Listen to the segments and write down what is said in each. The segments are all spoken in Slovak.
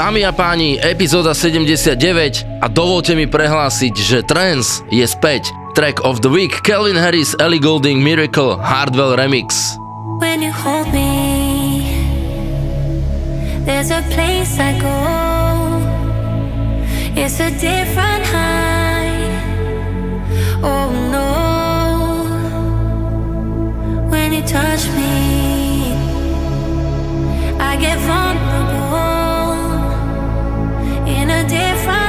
Dámy a páni, epizóda 79 a dovolte mi prehlásiť, že Trance je späť. Track of the Week, Calvin Harris, Ellie Goulding, Miracle, Hardwell Remix. When you hold me, there's a place I go. It's a different high. Oh no. When you touch me, different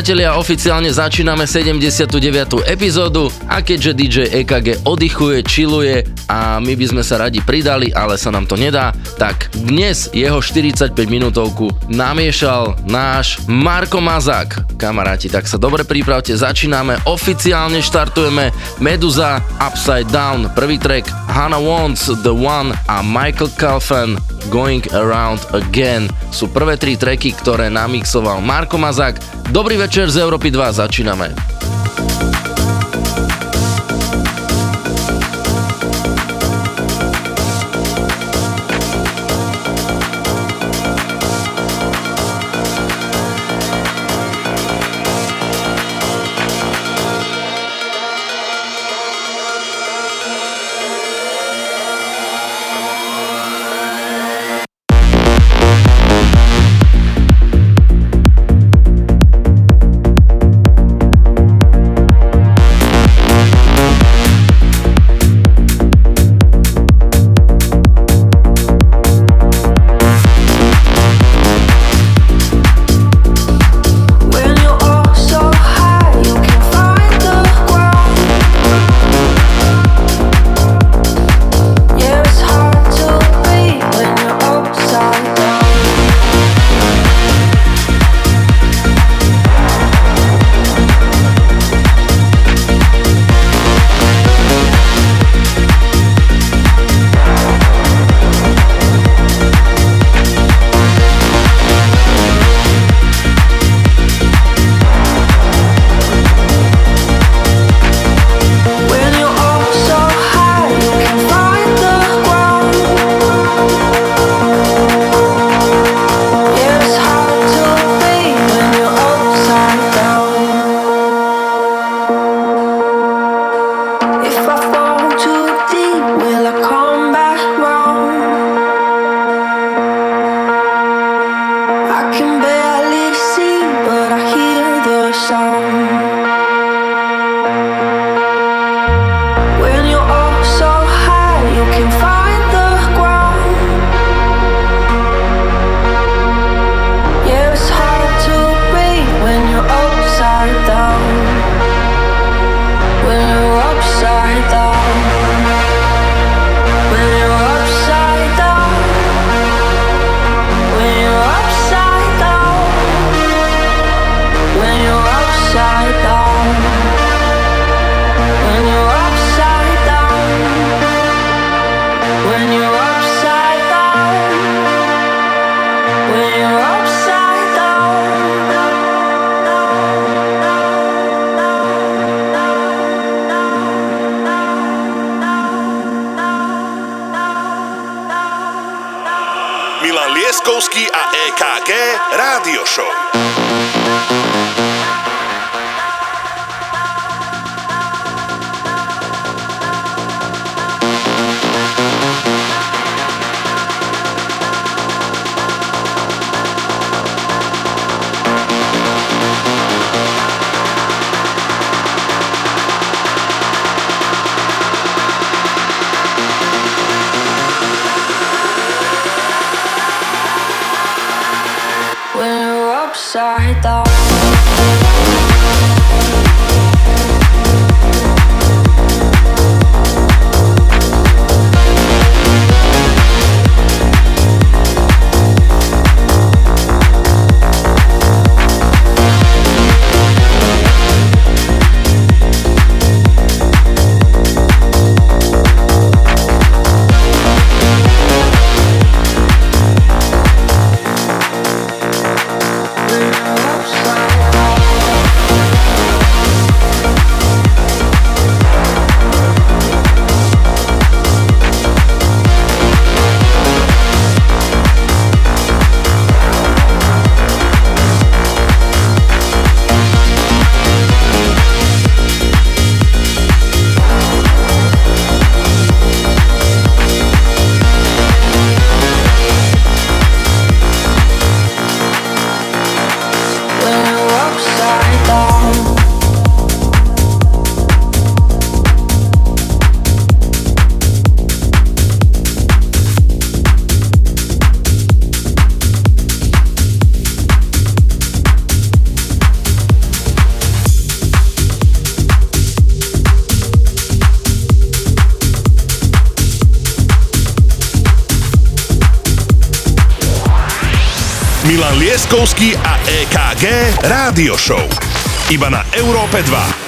Priatelia, oficiálne začíname 79. epizódu a keďže DJ EKG oddychuje, chilluje a my by sme sa radi pridali, ale sa nám to nedá, tak dnes jeho 45 minútovku namiešal náš Marko Mazák. Kamaráti, tak sa dobre pripravte, začíname, oficiálne štartujeme Meduza Upside Down, prvý track Hannah Wants, The One a Michael Calfen Going Around Again sú prvé tri tracky, ktoré namixoval Marko Mazák. Dobrý večer z Európy 2, začíname. Lieskovský a EKG Rádio Show. Iba na Európe 2.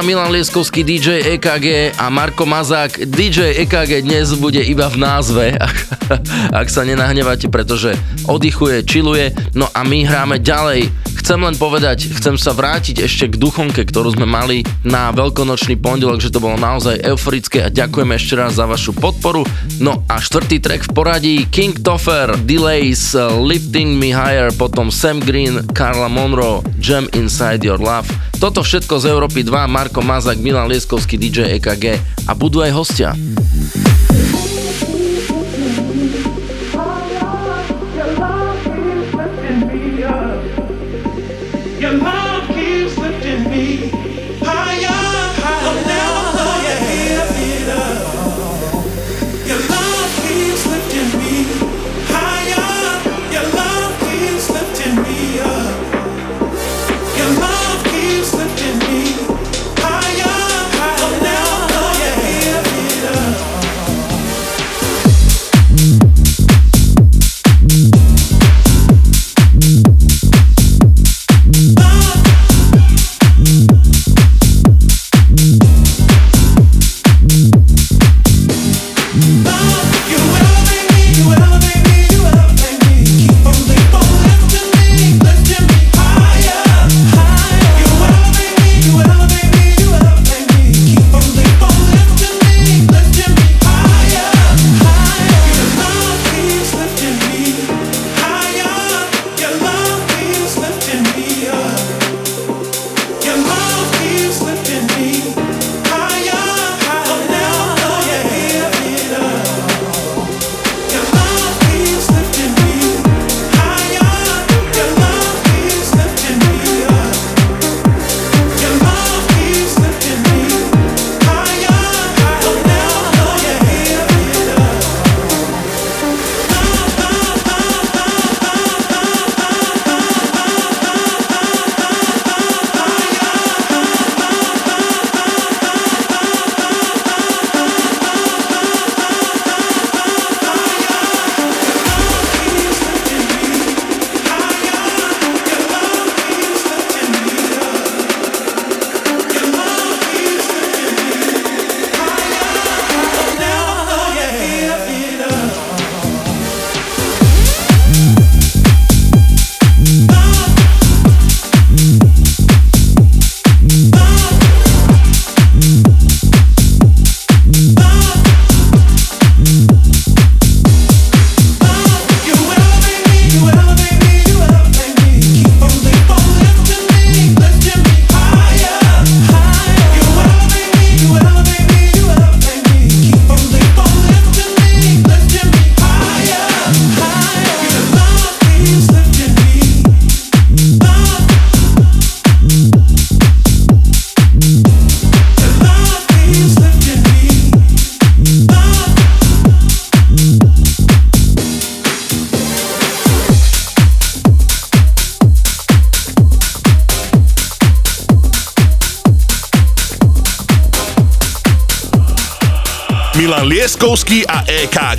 Milan Lieskovský DJ EKG a Marko Mazák DJ EKG dnes bude iba v názve, ak sa nenahnevate, pretože oddychuje, čiluje, no a my hráme ďalej. Chcem len povedať, chcem sa vrátiť ešte k duchonke, ktorú sme mali na veľkonočný pondelok, že to bolo naozaj euforické a ďakujeme ešte raz za vašu podporu. No a štvrtý track v poradí King Toffer, Delays, Lifting Me Higher, potom Sam Green, Carla Monroe, Jam Inside Your Love toto všetko z Európy 2, Marko Mazak, Milan Lieskovský, DJ EKG a budú aj hostia.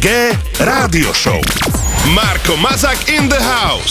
G Rádio Show. Marko Mazak in the house.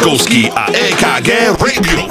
Milan Lieskovský a EKG Radio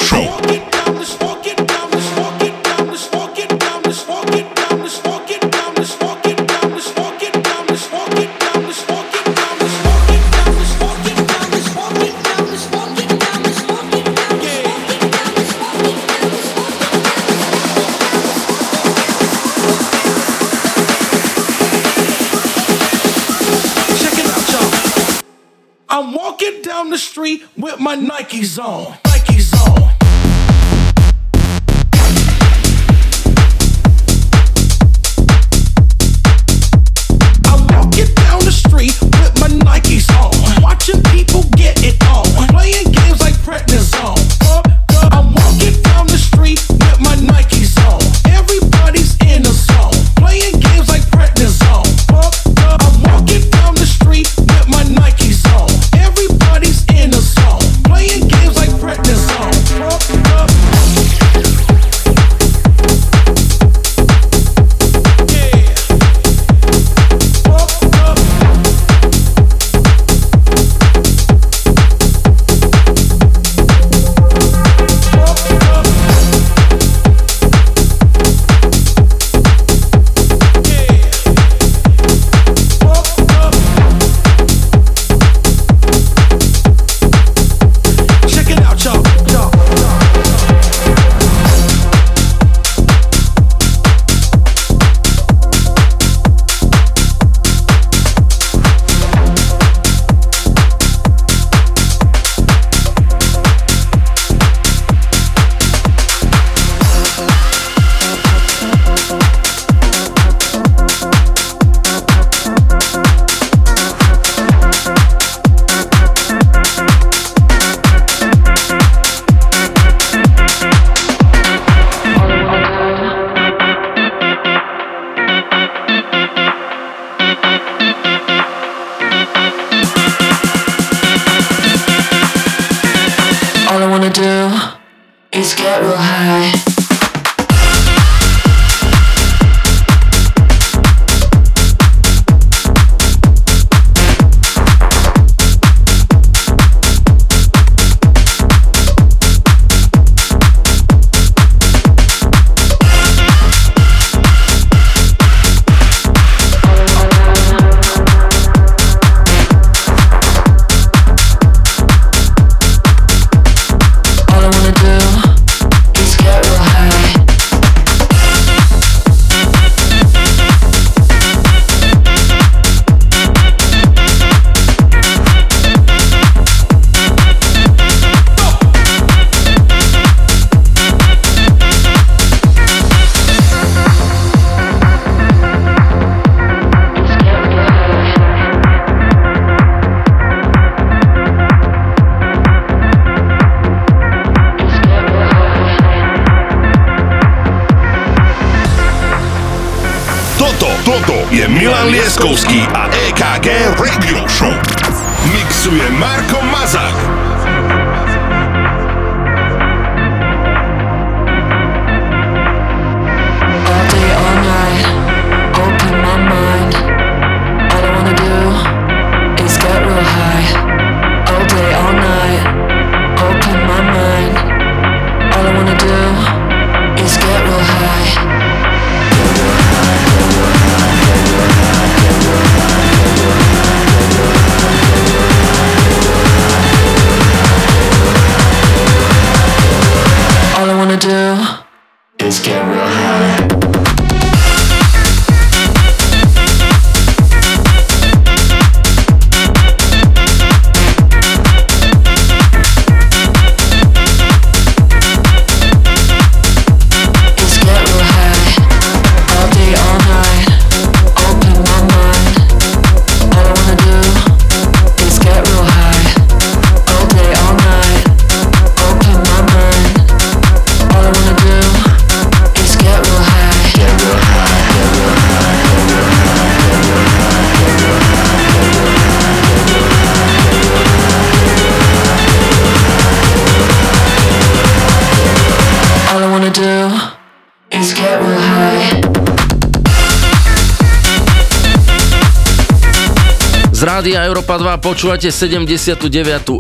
počúvate 79.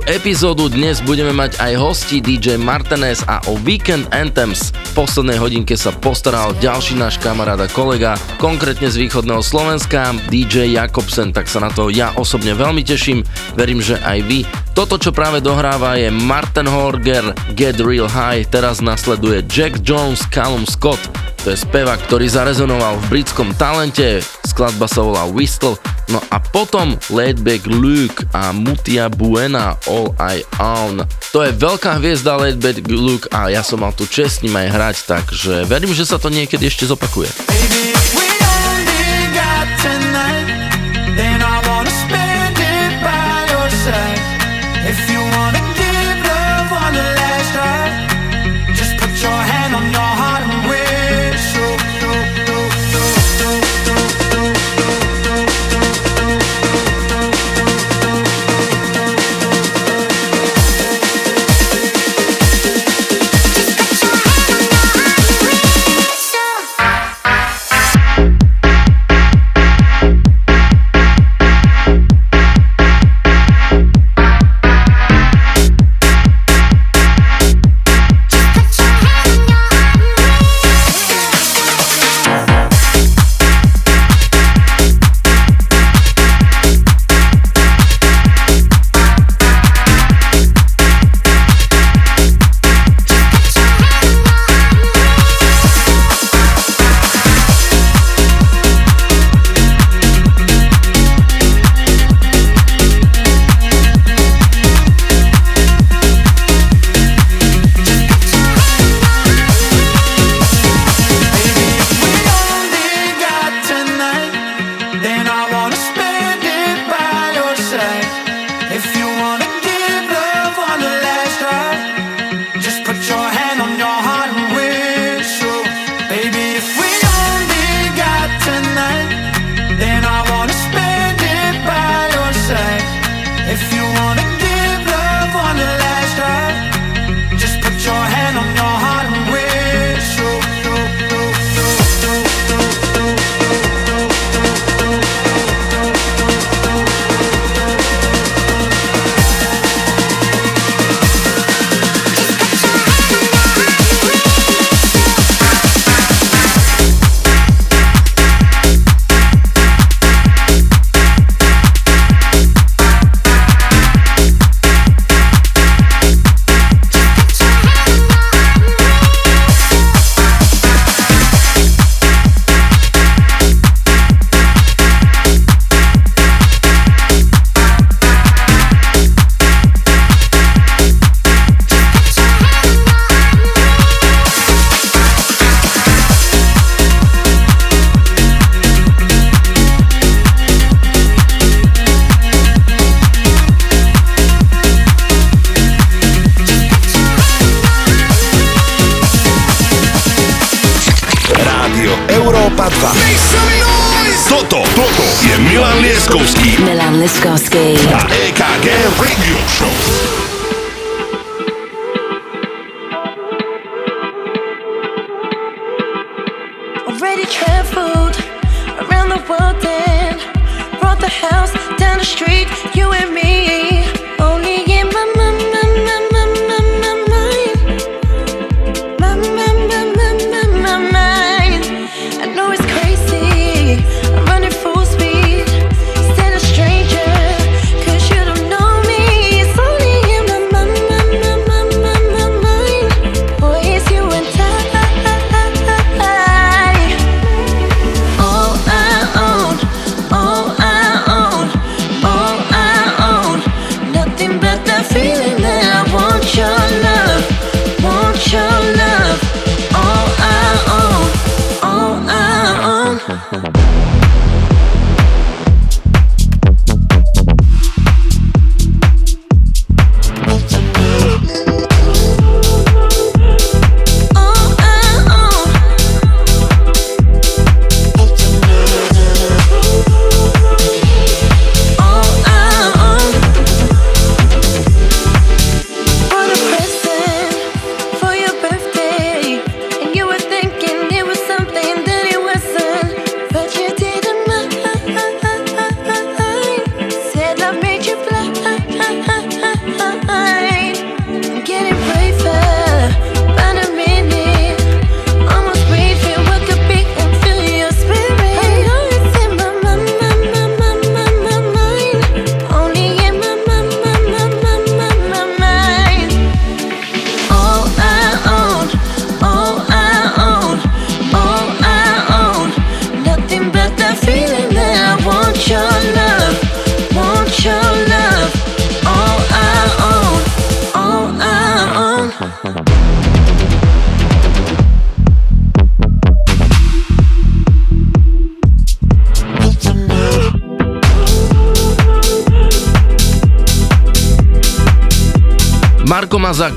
epizódu. Dnes budeme mať aj hosti DJ Martinez a o Weekend Anthems v poslednej hodinke sa postaral ďalší náš kamarát a kolega, konkrétne z východného Slovenska, DJ Jakobsen, tak sa na to ja osobne veľmi teším, verím, že aj vy. Toto, čo práve dohráva je Martin Horger, Get Real High, teraz nasleduje Jack Jones, Callum Scott, to je spevák, ktorý zarezonoval v britskom talente, skladba sa volá Whistle, no a potom Laidback Luke a Mutia Buena All I Own. To je veľká hviezda Laidback Luke a ja som mal tu čest s ním aj hrať, takže verím, že sa to niekedy ešte zopakuje. Baby,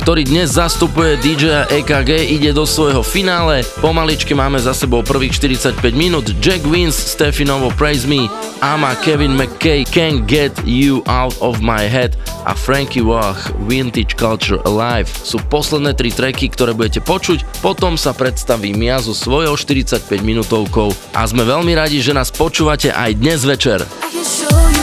Ktorý dnes zastupuje DJ EKG, ide do svojho finále. Pomaličky máme za sebou prvých 45 minút. Jack Wins, Stefinovo Praise Me, Ama, Kevin McKay, Can't Get You Out of My Head a Frankie Wach, Vintage Culture Alive sú posledné tri treky, ktoré budete počuť, potom sa predstavím ja so svojou 45 minútovkou a sme veľmi radi, že nás počúvate aj dnes večer. I can show you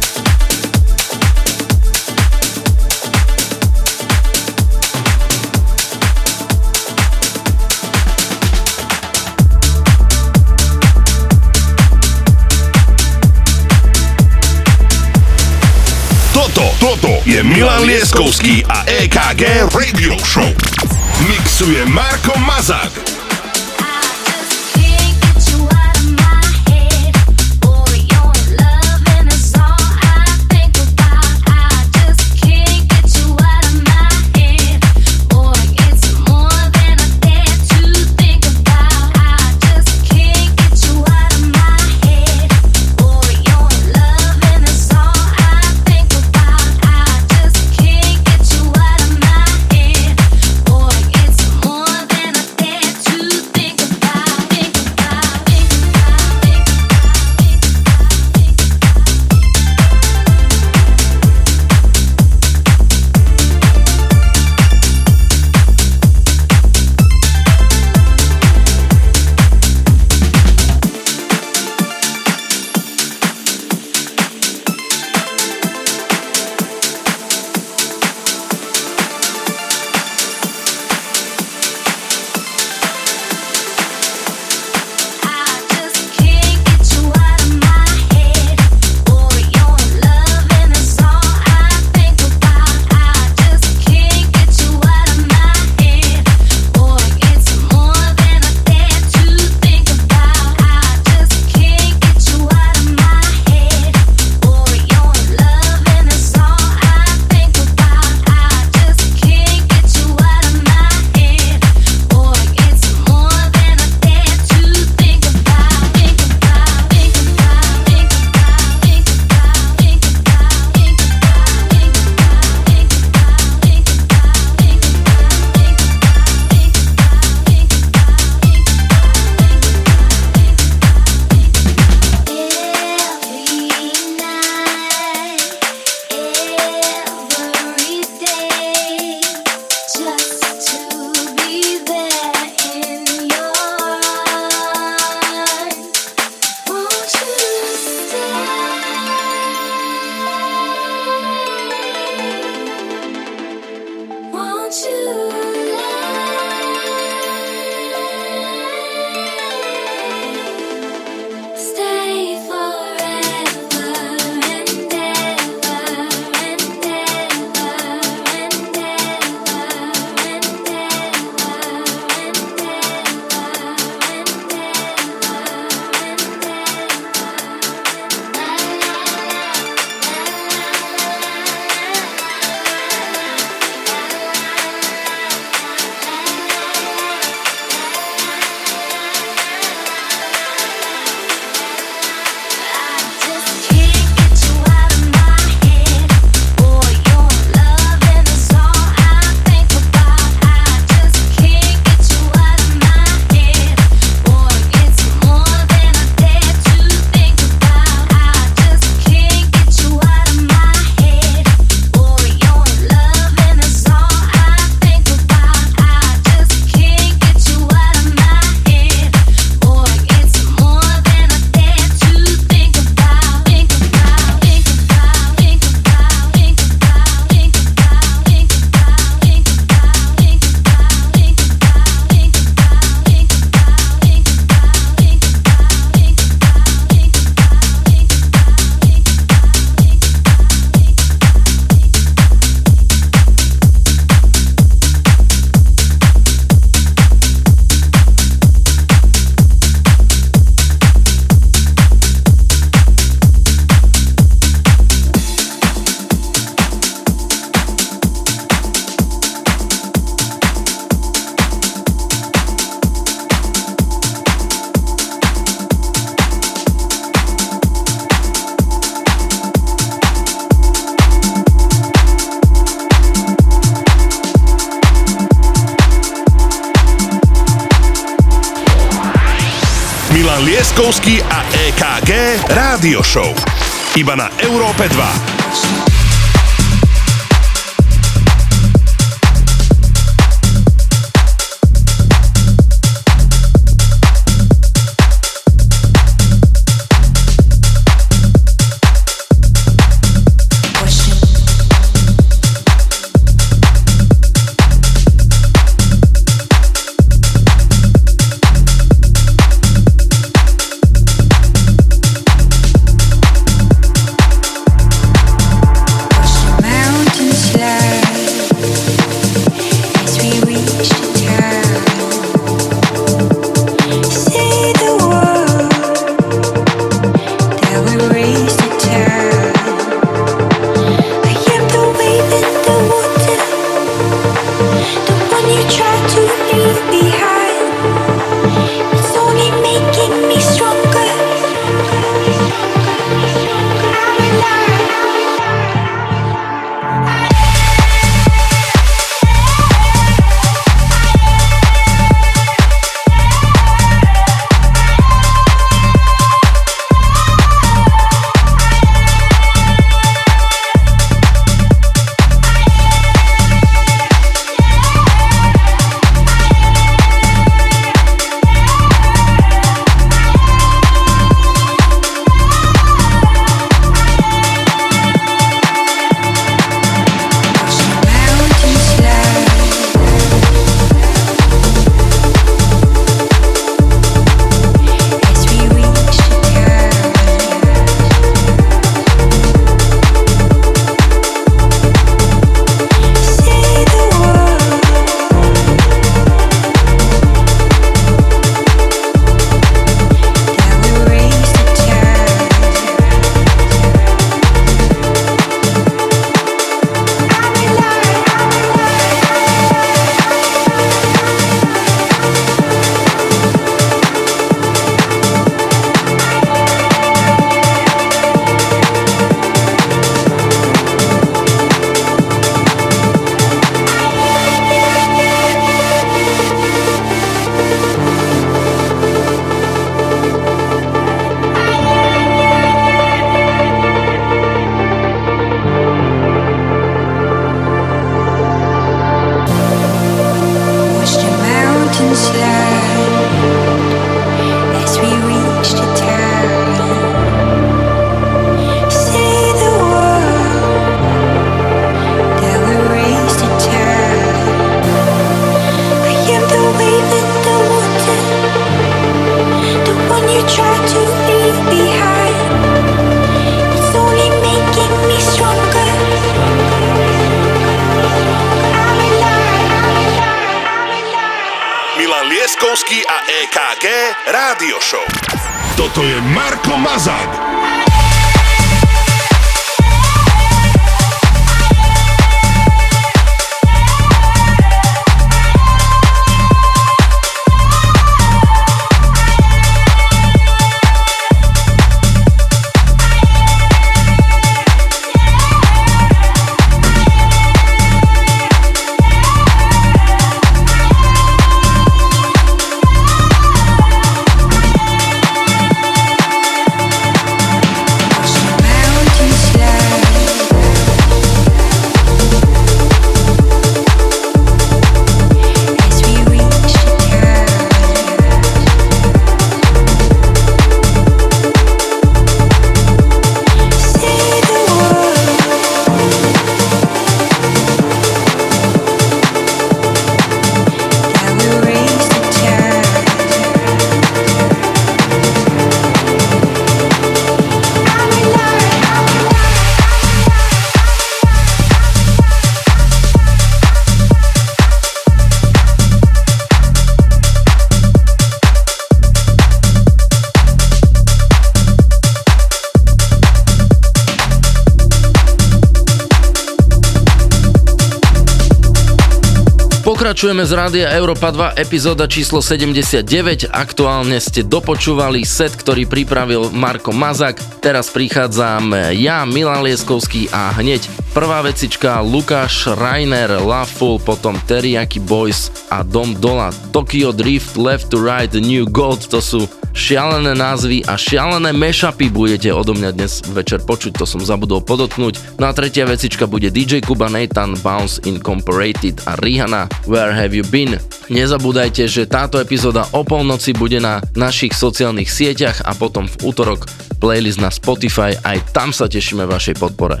Pokračujeme z Rádia Európa 2, epizóda číslo 79. Aktuálne ste dopočúvali set, ktorý pripravil Marko Mazak. Teraz prichádzam ja, Milan Lieskovský a hneď prvá vecička Lukáš Rainer, Laughful, potom Teriyaki Boys a Dom Dola, Tokyo Drift, Left to Right, New Gold, to sú šialené názvy a šialené mešapy budete odo mňa dnes večer počuť, to som zabudol podotknúť. No a tretia vecička bude DJ Kuba Nathan, Bounce Incorporated a Rihanna, Where Have You Been. Nezabúdajte, že táto epizóda o polnoci bude na našich sociálnych sieťach a potom v útorok playlist na Spotify, aj tam sa tešíme vašej podpore.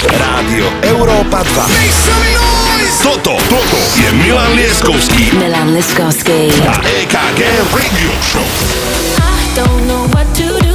Rádio Európa 2. Toto, toto je Milan Lieskovský. Milan Lieskovský. A EKG Radio Show. I don't know what to do.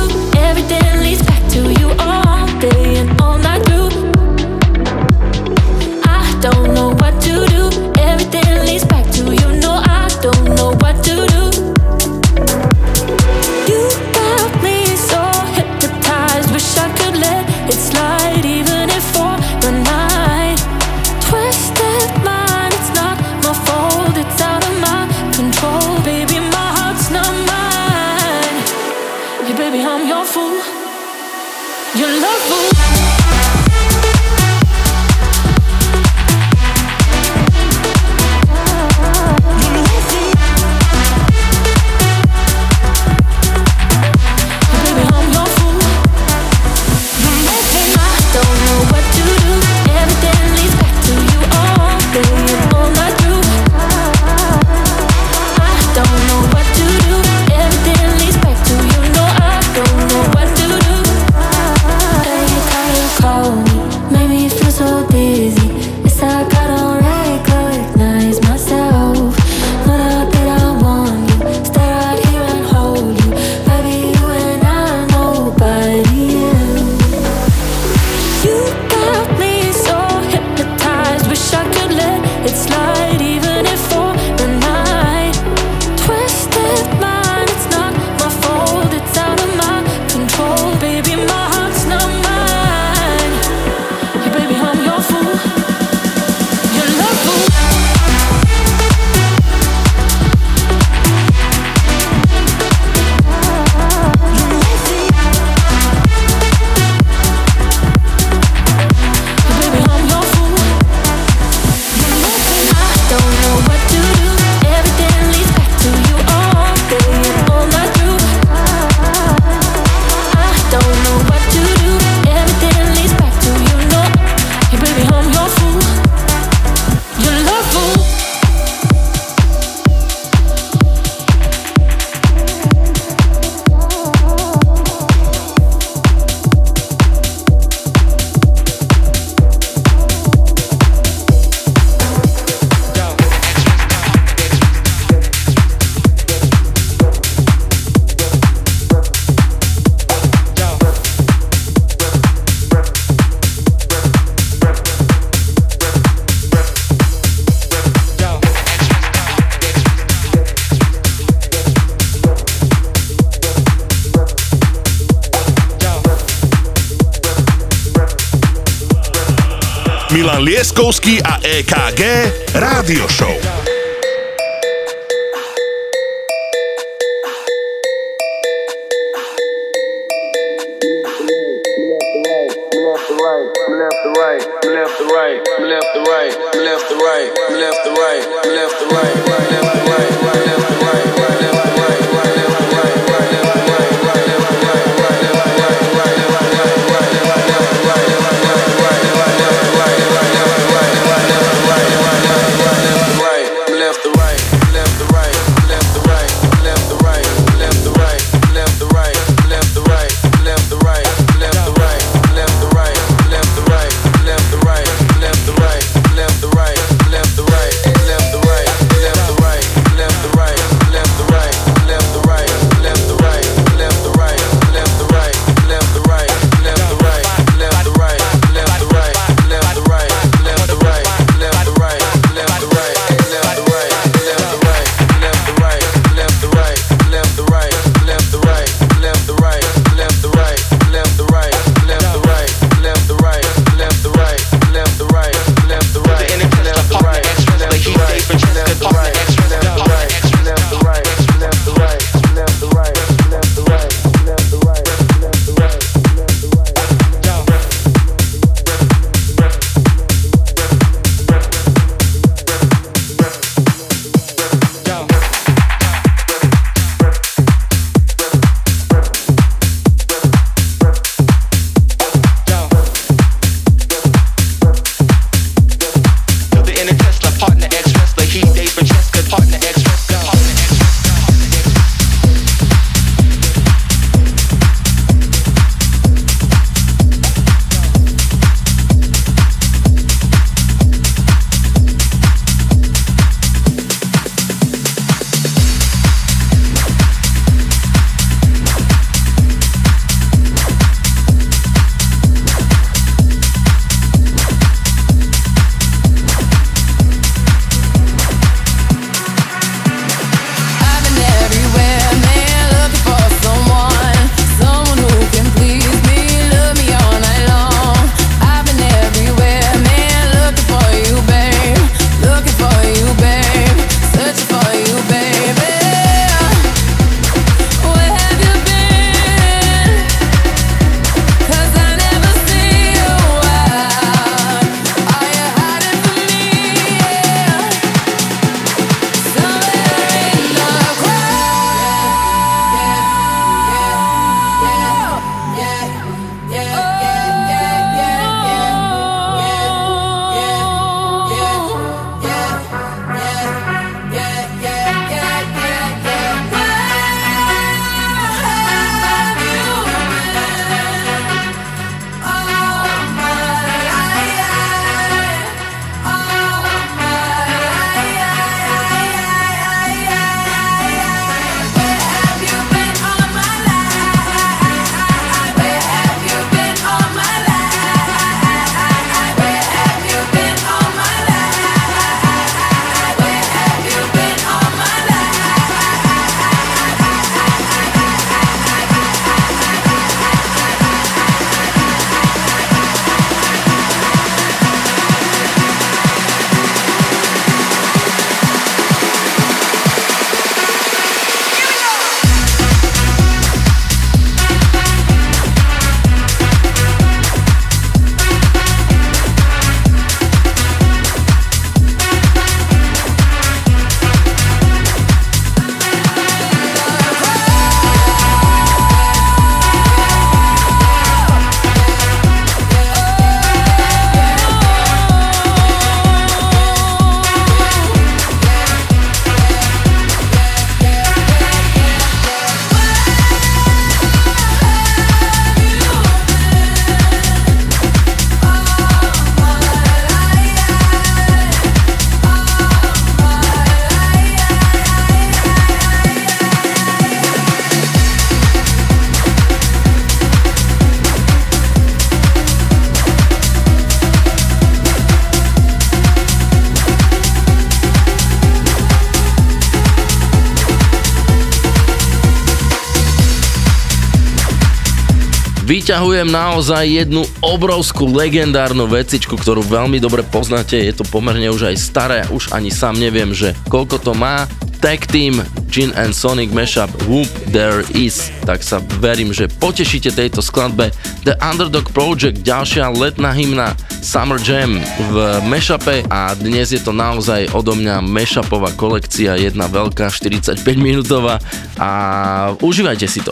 vyťahujem naozaj jednu obrovskú legendárnu vecičku, ktorú veľmi dobre poznáte, je to pomerne už aj staré, už ani sám neviem, že koľko to má. Tag Team Gin and Sonic mashup Whoop There Is, tak sa verím, že potešíte tejto skladbe. The Underdog Project, ďalšia letná hymna Summer Jam v mashupe a dnes je to naozaj odo mňa mashupová kolekcia, jedna veľká 45 minútová a užívajte si to.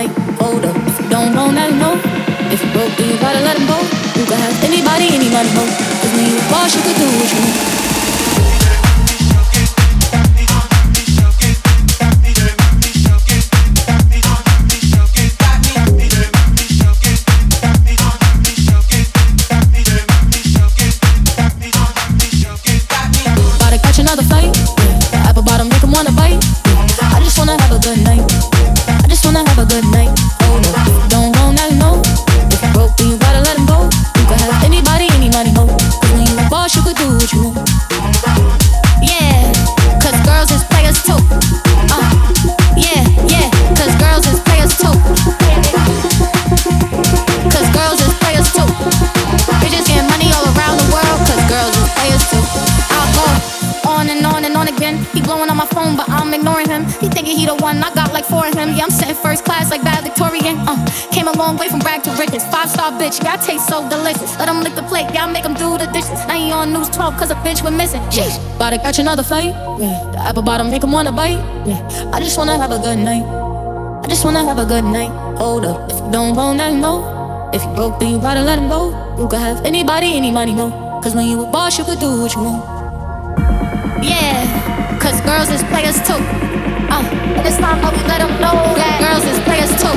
night, hold up. If you don't know, now you know. If you broke, then you gotta let him go. You can have anybody, any money, ho. Cause when you fall, you could do what you want. star bitch. Y'all taste so delicious. Let them lick the plate, y'all make them do the dishes. Now you on news 12, cause a bitch we're missing. Sheesh. About to catch another fight. Yeah. The apple bottom make 'em wanna bite. Yeah. I just wanna have a good night. I just wanna have a good night. Hold up, if you don't want that, no. If you broke, then you gotta let him go. You could have anybody, any money, no. Cause when you a boss, you could do what you want. Yeah, cause girls is players too. Uh, and it's time that we let them know that girls is players too.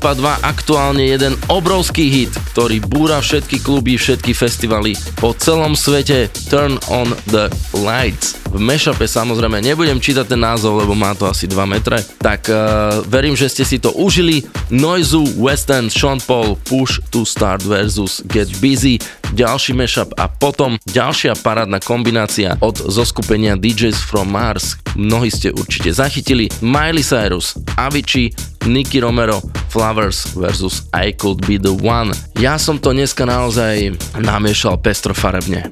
Európa 2 aktuálne jeden obrovský hit, ktorý búra všetky kluby, všetky festivaly po celom svete Turn on the Lights. V mashupe samozrejme nebudem čítať ten názov, lebo má to asi 2 metre. Tak uh, verím, že ste si to užili. Noizu, West End, Sean Paul, Push to Start versus Get Busy, ďalší mashup a potom ďalšia parádna kombinácia od zoskupenia DJs from Mars. Mnohí ste určite zachytili. Miley Cyrus, Avicii, Nicky Romero, Flowers versus I Could Be The One. Ja som to dneska naozaj namiešal pestrofarebne.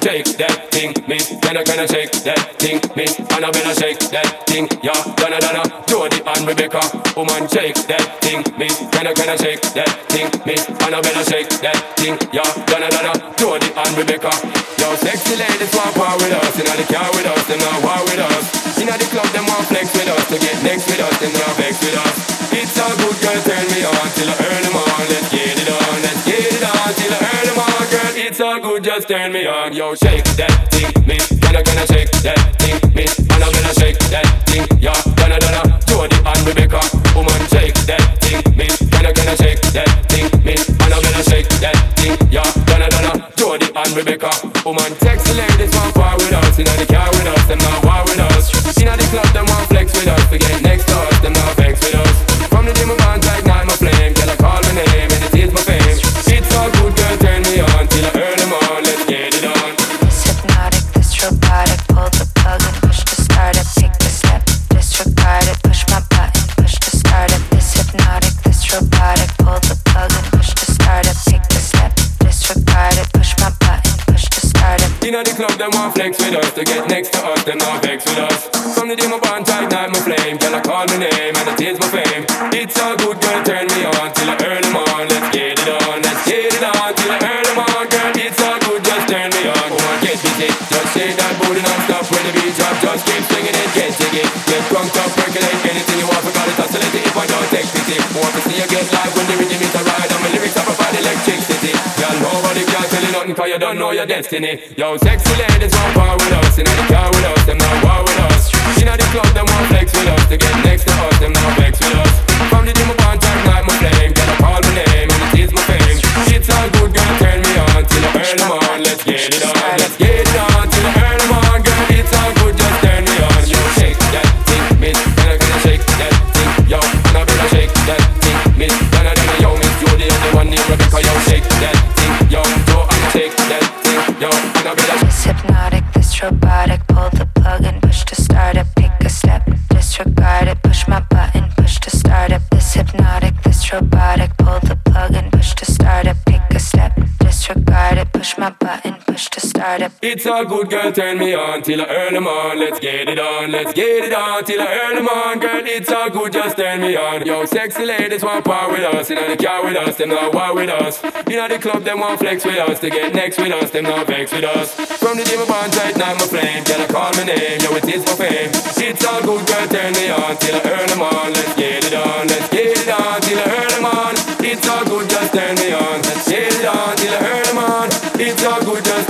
Take that thing, me, can I, can I shake that thing, me, and I better shake that thing, yeah, Donna, Donna, Jody and Rebecca, woman, shake that thing, me, can I, can I shake that thing, me, and I better shake that thing, yeah, Donna, Donna, Jody and Rebecca. Yo, sexy ladies want power with us. Inna the car with us, them not war with us. Inna the club, them want flex with us. To get next with us, them not vex with us. It's a good girl, turn me on till I earn them on. Let's get it on, let's get it on till I earn them on, girl. It's all good, just turn me on. Yo, shake that thing, I, can I shake that thing, miss? And I'm gonna shake that thing, yeah. Donna, Donna, Jody and Rebecca. Woman, shake that thing, I, can I shake that thing, miss? And I'm gonna shake that thing, yeah. Donna, Donna, Jody and Rebecca. Woman, sexy ladies want power with us. Inna the car with us, them not war with us. Inna the club, them want flex with us. To next to us, them not Inna the club, them want flex with us To get next to us, them not vex with us. From the day my bond tight, night my flame Girl, I call my name and it is my fame It's all good, girl, turn me on Till I earn them on, let's get it on Let's get it on, till I earn them on Girl, it's all good, just turn me on. Come on, get busy Just shake that booty non-stop When the beat drop, just keep swinging it Get jiggy, get drunk up, percolate. Anything you want, forgot it, oscillate it. If I don't take pity Want to see you get live when the rhythm is a ride. And my lyrics are provide electricity. Girl, nobody can nothing Cause you don't know your destiny. Yo, sexy ladies want power with us Inna the car with us, them not war with us. Inna the club, them want flex with us To get next to us, them not vex with us. From the gym, I want time, night my flame Girl, I call my name and it is my fame. It's all good, girl, turn me on Till I earn them let's get it on Let's get it on, till I earn them Girl, it's all good, just turn me on. Yo, shake that thing, miss Can I, can I shake that thing, yo And I better shake that thing, miss. Donna, Donna, yo, miss And the only one named Rebecca, yo, This hypnotic, this robotic, pull the plug and push to start it. Pick a step, disregard it, push my button, push to start it. This hypnotic, this robotic, pull the plug and push to start it. Pick a step, disregard it, push my button, push to start it. It's all good, girl, turn me on till I earn them on. Let's get it on, let's get it on till I earn them on. Girl, it's all good, just turn me on. Yo, sexy ladies want power with us. Inna the car with us, them not war with us. Inna the club, them want flex with us. To get next with us, them not vex with us. From the day my bond tight, now my flame. Girl, I call my name, yo, it is my fame. It's all good, girl, turn me on till I earn them on. Let's get it on, let's get it on till I earn them on. It's all good, just turn me on. Let's get it on till I earn them on. It's all good, just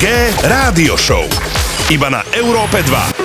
EKG Rádio Show. Iba na Európe 2.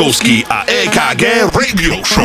Lieskovský a EKG Radio Show.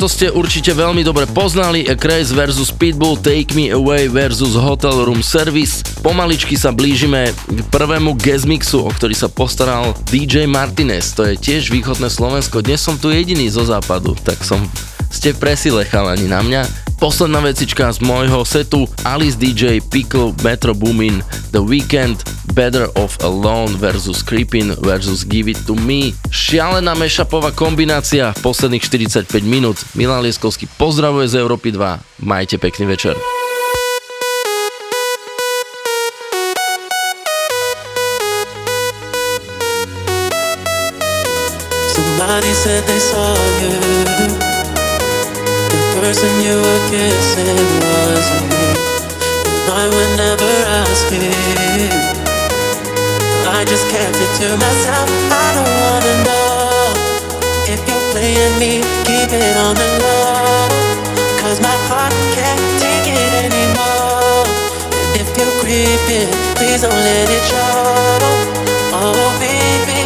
Toto ste určite veľmi dobre poznali. Craze versus Pitbull, Take Me Away versus Hotel Room Service. Pomaličky sa blížime k prvému guest mixu, o ktorý sa postaral DJ Martinez. To je tiež východné Slovensko. Dnes som tu jediný zo západu, tak som ste presile chalani na mňa. Posledná vecička z môjho setu Alice DJ, Pickle, Metro Boomin, The Weekend, Better Off Alone versus Creepin versus Give It To Me. Šialená mešapová kombinácia posledných 45 minút. Milan Lieskovský pozdravuje z Európy 2. Majte pekný večer. Somebody said they saw you. The person you were kissing wasn't me. And I would never ask it. I just kept it to myself. I don't wanna know if you're playing me. Keep it on the low. Cause my heart can't take it anymore. And if you're creeping, please don't let it show. Oh, baby,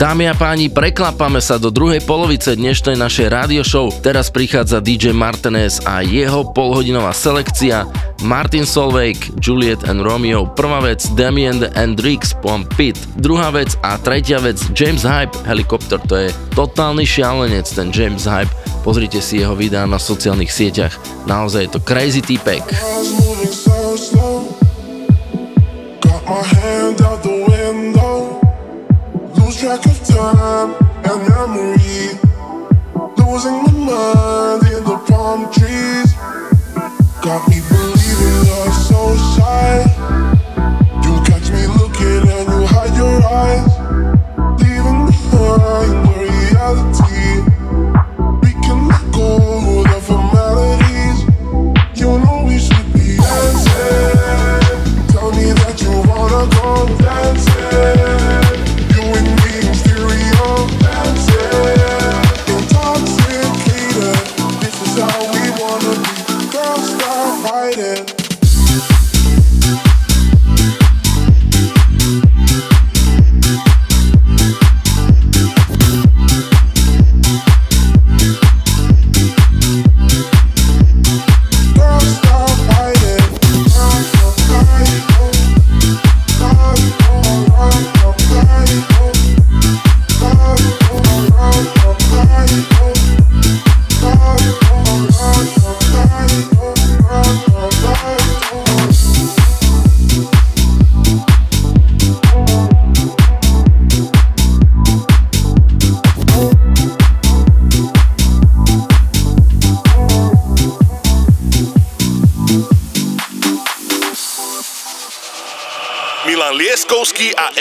Dámy a páni, preklapame sa do druhej polovice dnešnej našej rádio show. Teraz prichádza DJ Martinez a jeho polhodinová selekcia Martin Solveig, Juliet and Romeo, prvá vec Damien and Rix Pom Pitt, druhá vec a tretia vec James Hype, Helikopter, to je totálny šialenec ten James Hype, pozrite si jeho videá na sociálnych sieťach, naozaj je to crazy týpek. Got my hand out the way. track of time and memory. Losing my mind in the palm trees. Got me believing love so shy. You catch me looking and you hide your eyes.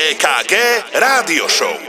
EKG Rádio Show.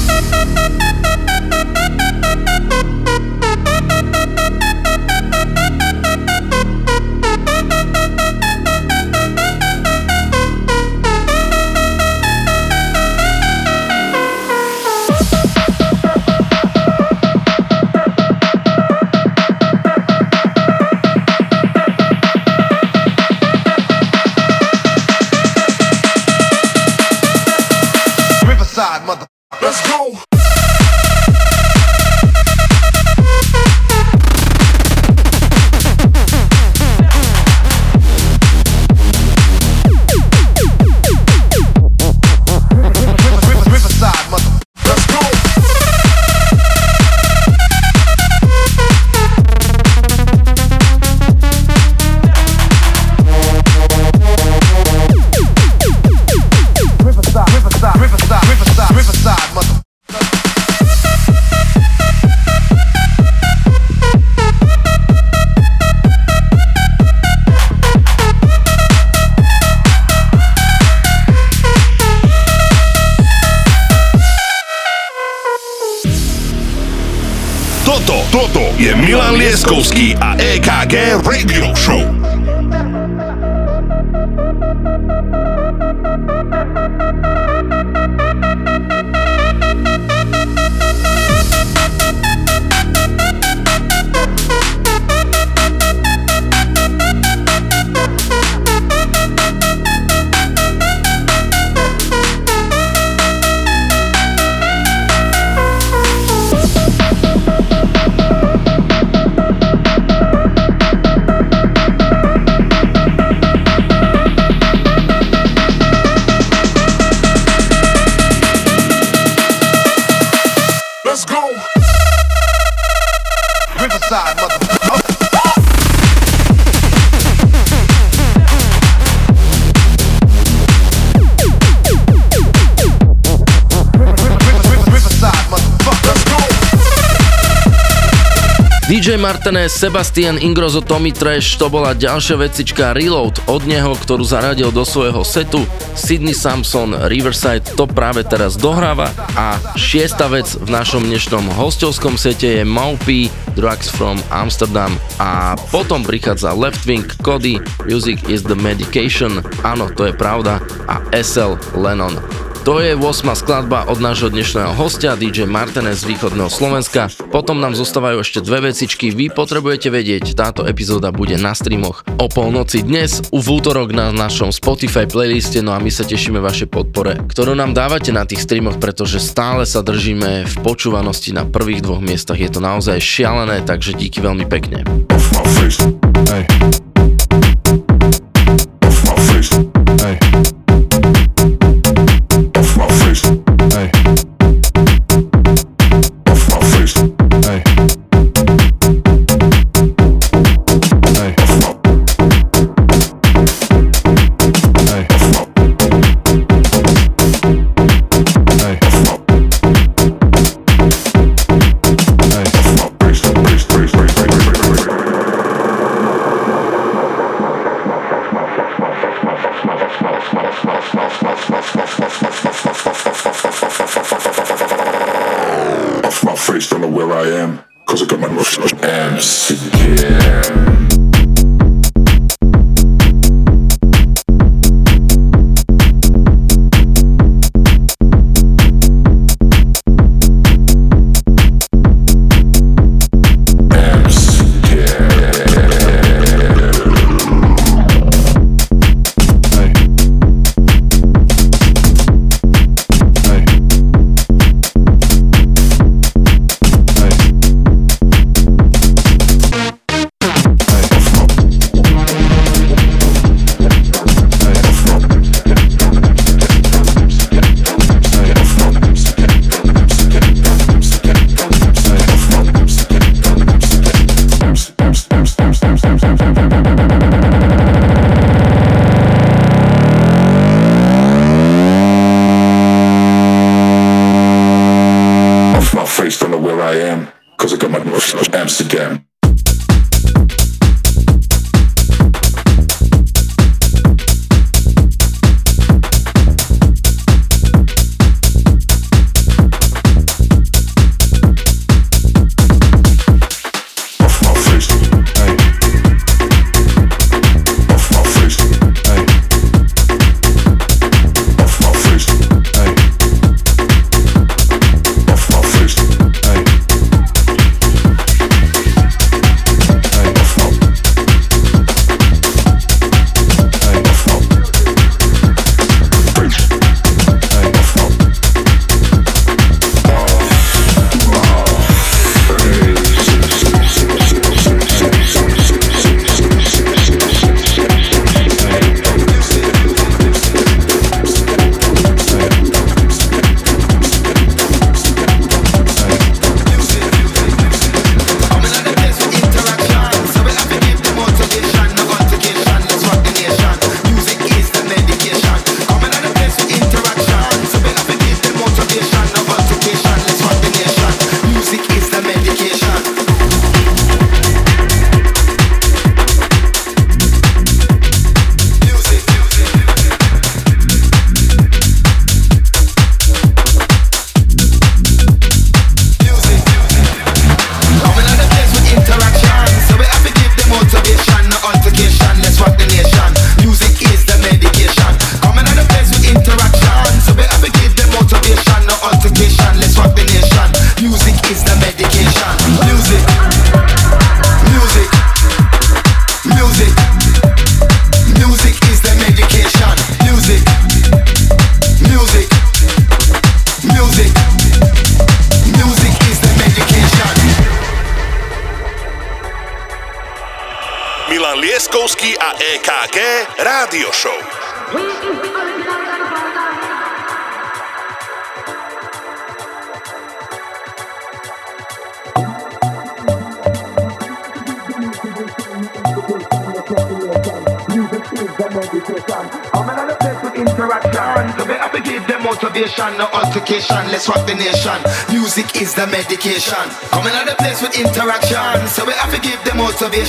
Martinez, Sebastian Ingrozo, Tommy Trash, to bola ďalšia vecička Reload od neho, ktorú zaradil do svojho setu. Sydney Samson, Riverside to práve teraz dohráva a šiesta vec v našom dnešnom hostovskom sete je Maupi, Drugs from Amsterdam a potom prichádza Left Wing, Cody, Music is the Medication, áno, to je pravda a SL Lennon. To je 8. skladba od nášho dnešného hostia DJ Martinez z východného Slovenska. Potom nám zostávajú ešte dve vecičky. Vy potrebujete vedieť, táto epizóda bude na streamoch o polnoci dnes, v útorok na našom Spotify playliste, no a my sa tešíme vašej podpore, ktorú nám dávate na tých streamoch, pretože stále sa držíme v počúvanosti na prvých dvoch miestach. Je to naozaj šialené, takže díky veľmi pekne. Hey. Don't know where I am. Cause I got my Amsterdam. Off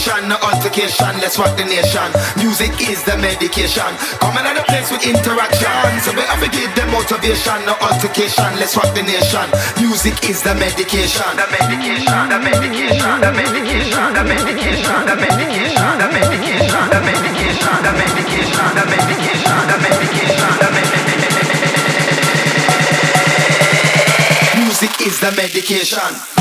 them no altercation. Let's rock the nation. Music is the medication. Coming on the place with interaction. So we have to give them motivation, no altercation. Let's rock the nation. Music is the medication. The medication. The medication. The medication. The medication. The medication. The medication. The medication. The medication. The medication. The medication. The medication. Music is the medication.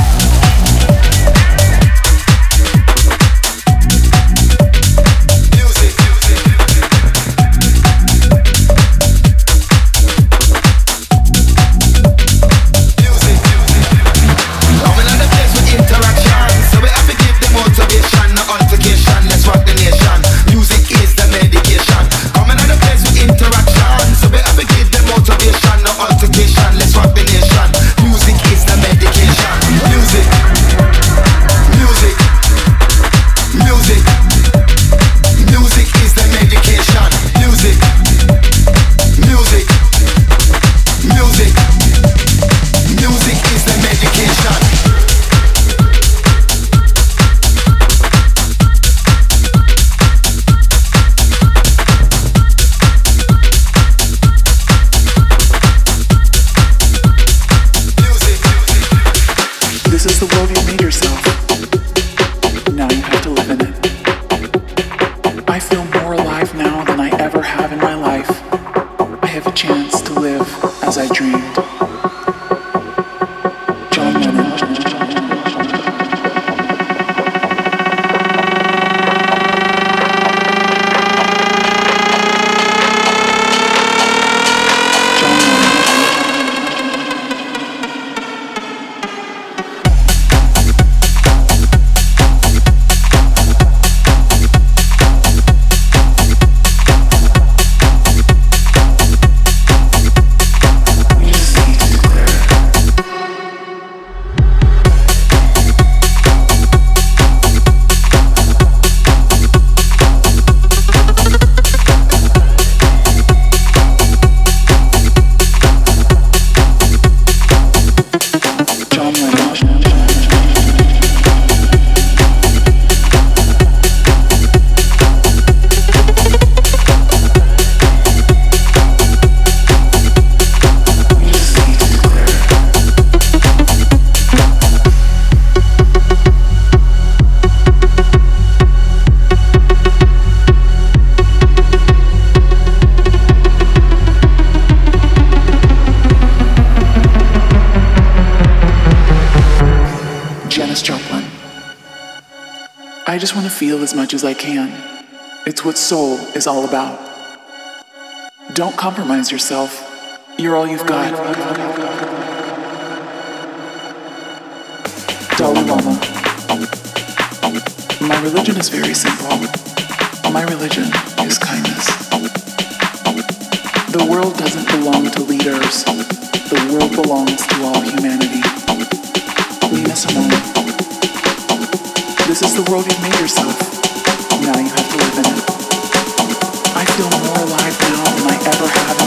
Is all about. Don't compromise yourself. You're all you've got. Dalai Lama. My religion is very simple. My religion is kindness. The world doesn't belong to leaders. The world belongs to all humanity. Nina Simone. This is the world you've made yourself. Now you have to live in it. sabor.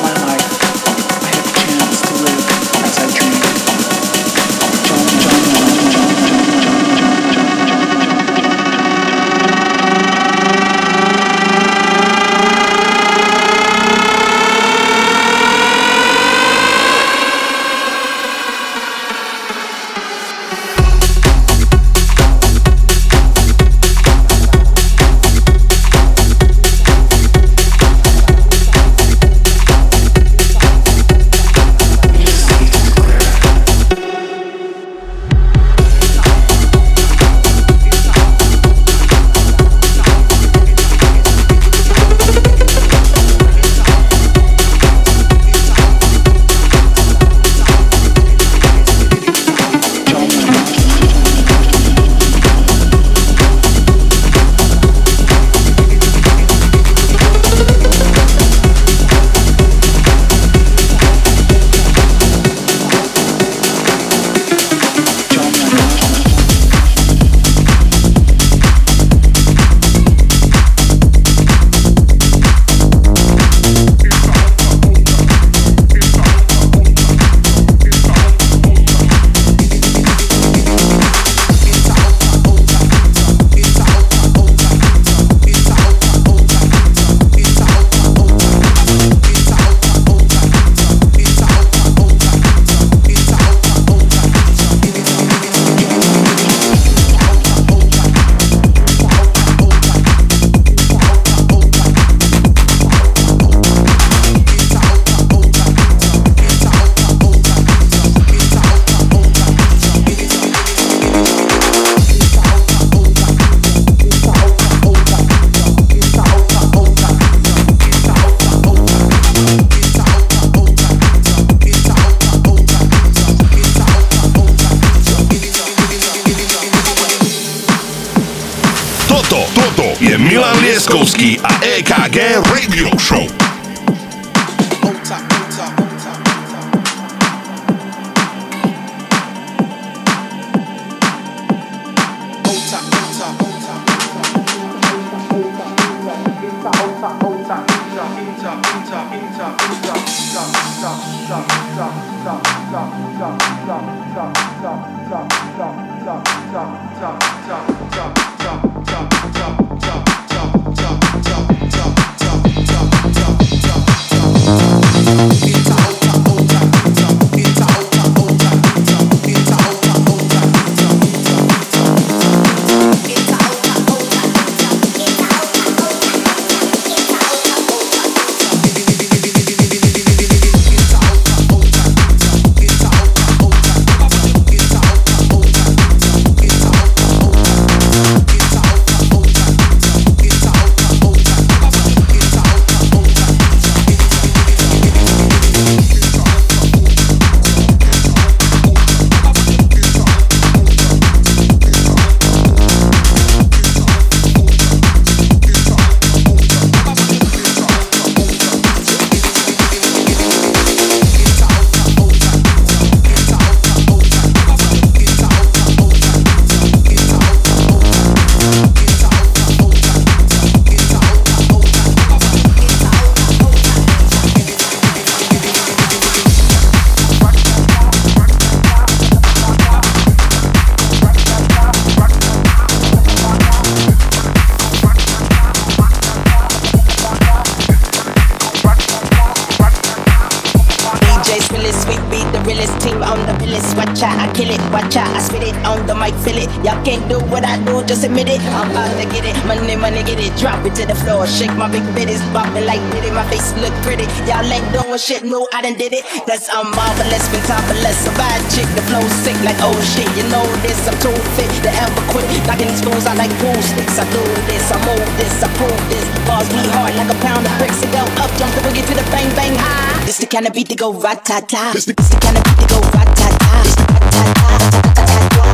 Can't do what I do, just admit it. I'm about to get it, money, money, get it, drop it to the floor, shake my big bitties, bop it like Diddy, my face look pretty. Y'all ain't doing shit, no, I done did it. Cause I'm marvelous, fantabulous, a bad chick, the flow sick like oh shit, you know this, I'm too fit to ever quit. Knocking these fools out like pool sticks, I do this, I move this, I prove this. Bars me hard like a pound of bricks, to go up, jump the boogie to the bang bang high. This the kind of beat to go rat-ta-ta. This the, kind of beat to go. This the rat-ta-ta.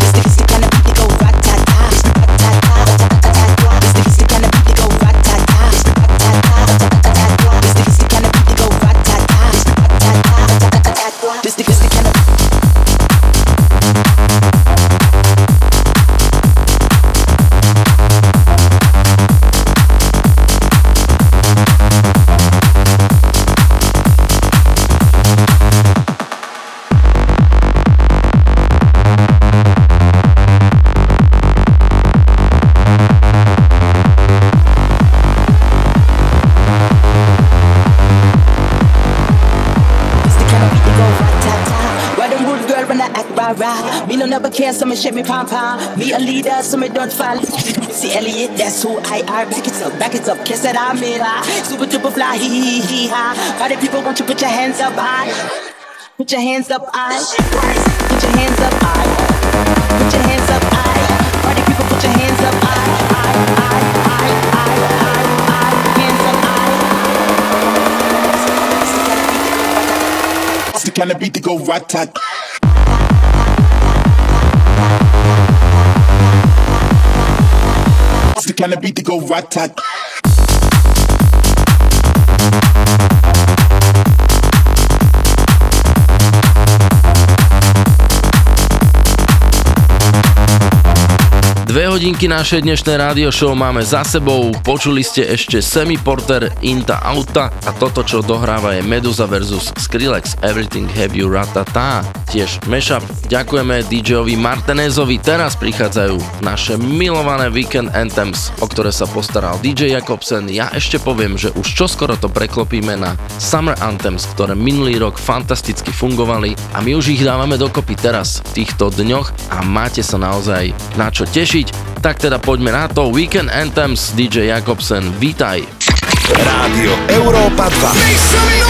This the, this the kind of beat to go never care, so me shake me pom pom. Me a leader, so me don't fall. See Elliot, that's who I are. Back it up, back it up, kiss that I'm in. ah. Super duper fly, hee hee hee ha. Party people, want you put your hands up high? Put your hands up high. Put your hands up high. Put your hands up high. Party people, put your hands up high. high, high, high, high, the beat to go rat-tat. It's kind of beat to go rat-tat. Dve hodinky našej dnešnej rádio show máme za sebou, počuli ste ešte Semi Porter, Inta Auta a toto, čo dohráva je Medusa versus Skrillex, Everything Have You Ratata, tiež mashup. Ďakujeme DJovi Martinezovi, teraz prichádzajú naše milované Weekend Anthems, o ktoré sa postaral DJ Jakobsen. Ja ešte poviem, že už čoskoro to preklopíme na Summer Anthems, ktoré minulý rok fantasticky fungovali a my už ich dávame dokopy teraz v týchto dňoch a máte sa naozaj na čo tešiť. Tak teda poďme na to. Weekend Anthems DJ Jakobsen, vítaj. Rádio Európa 2.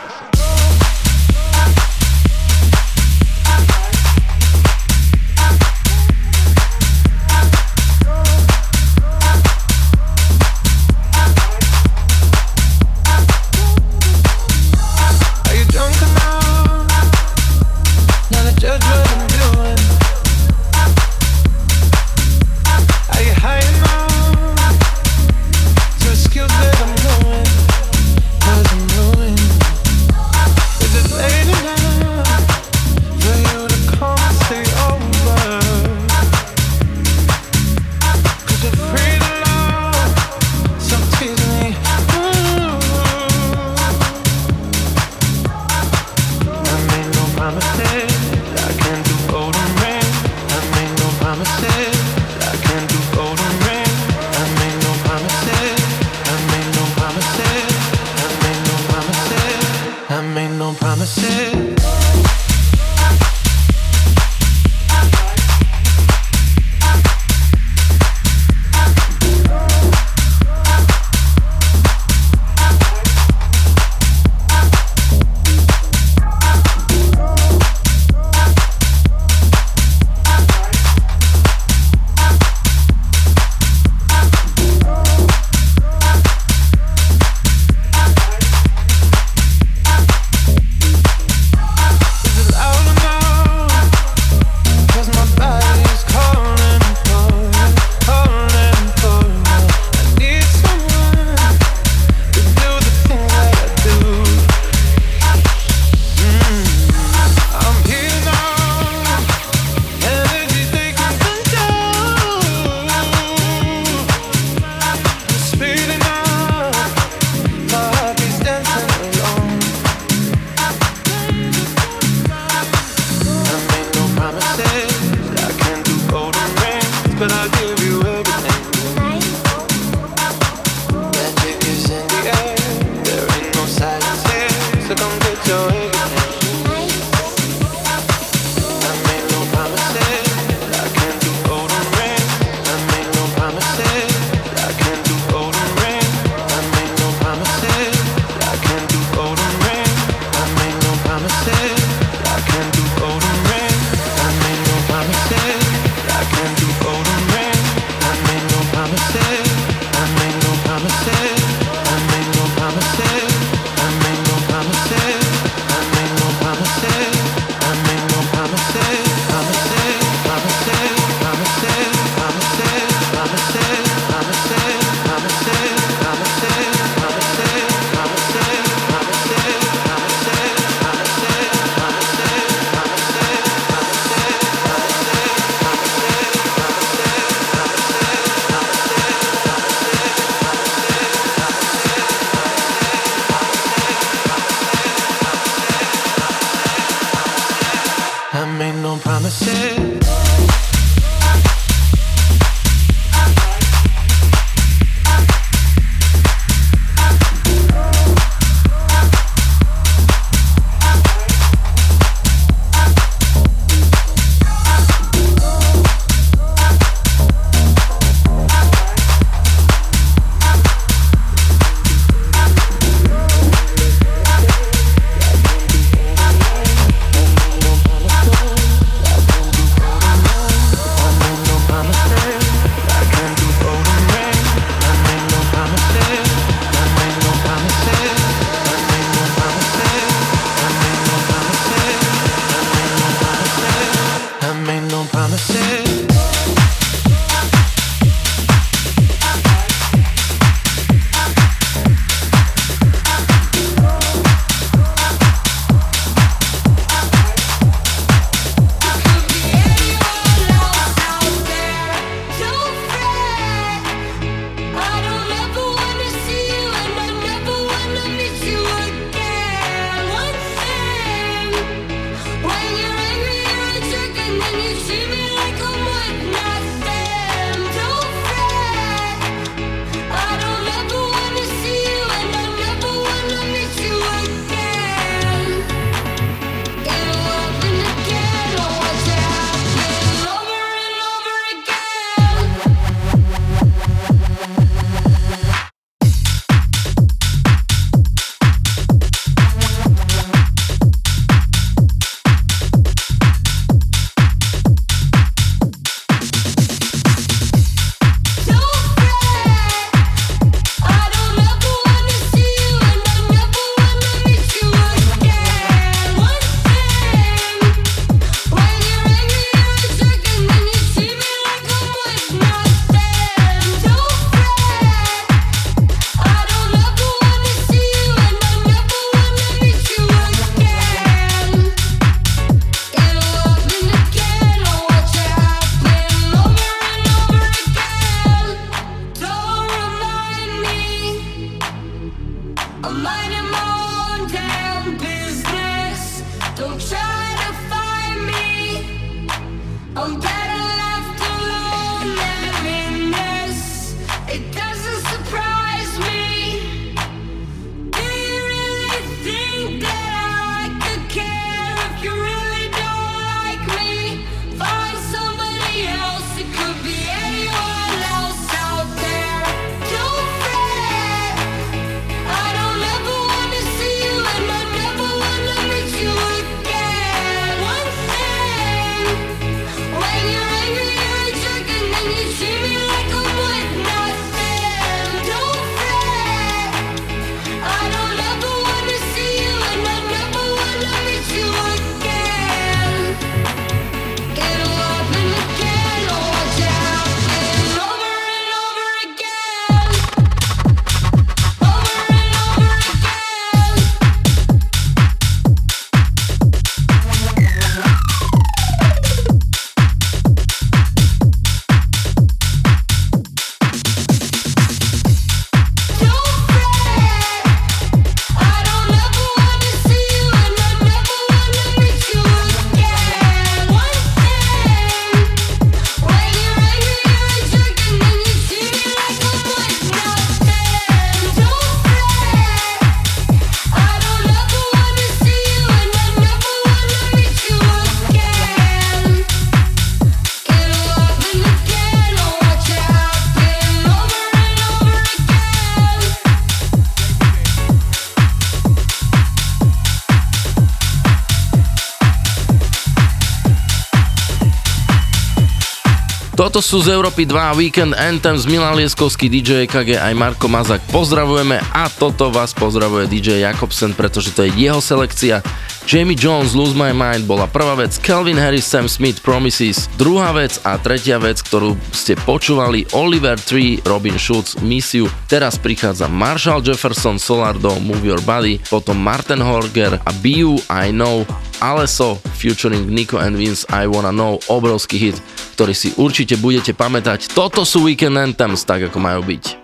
Toto sú z Európy 2 Weekend Anthems, Milan Lieskovský, DJ EKG aj Marko Mazak. Pozdravujeme a toto vás pozdravuje DJ Jakobsen, pretože to je jeho selekcia. Jamie Jones Lose My Mind bola prvá vec, Calvin Harris Sam Smith Promises druhá vec a tretia vec, ktorú ste počúvali Oliver Tree Robin Schulz Miss You. Teraz prichádza Marshall Jefferson Solardo Move Your Body, potom Martin Horger a Be You I Know Aleso featuring Nico and Vince I Wanna Know, obrovský hit, ktorý si určite budete pamätať. Toto sú Weekend Anthems, tak ako majú byť.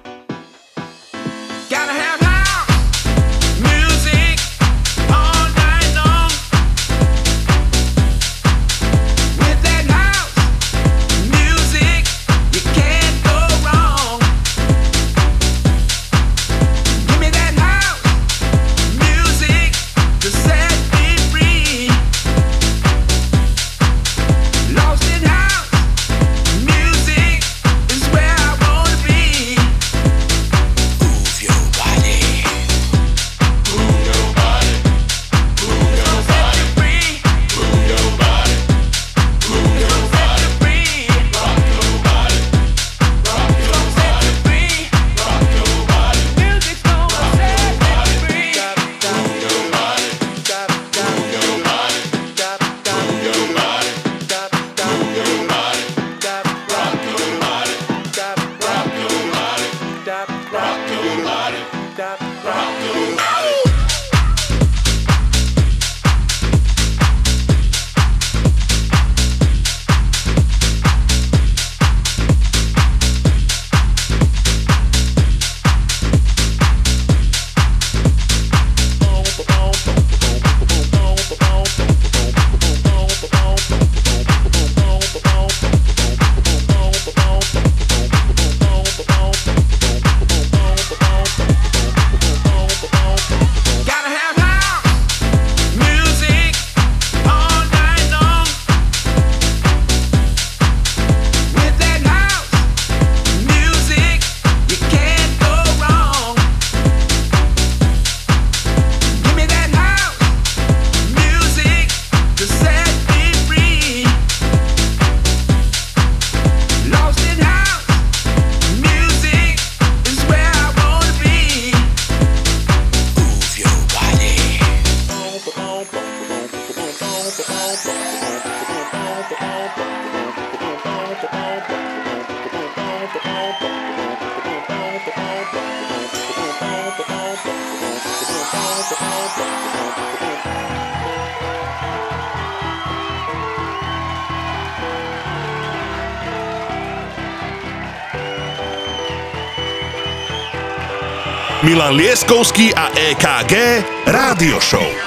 Milan Lieskovský a EKG Rádio Show.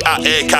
G I A K.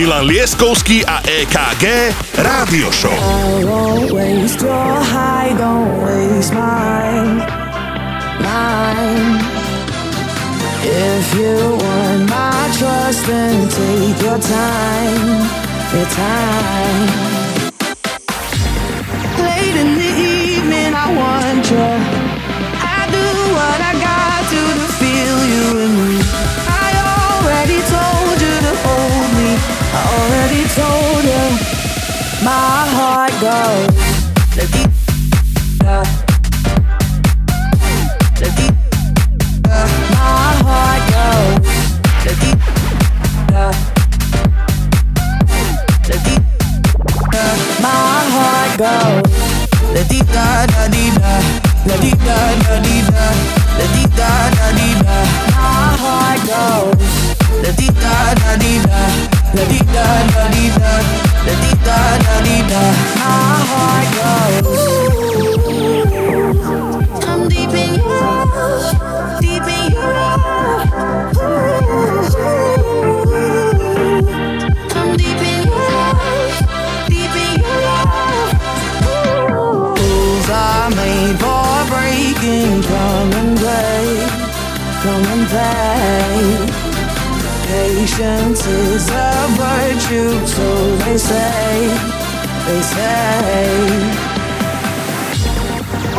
Milan Lieskovský a EKG Rádio Show. If you want my trust, then take your time, your time. Late in the evening, I want you. already told you my heart goes. Da. Da. My heart goes. Da. Da. Da da da. Da. My heart goes. La di da da di da, la di da da di da, la di da da di da. My heart goes. Is a virtue, so they say, they say.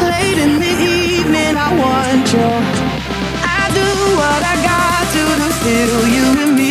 Late in the evening, I want you. I do what I got to to feel you in me.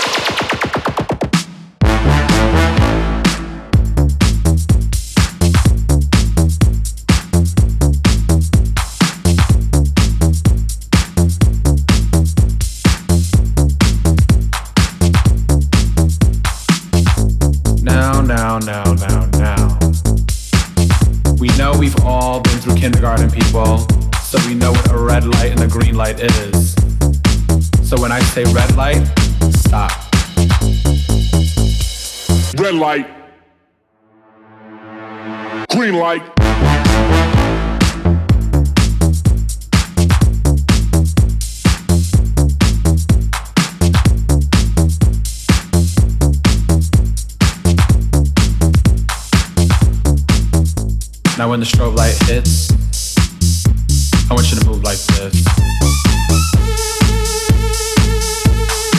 Light. Now when the strobe light hits, I want you to move like this.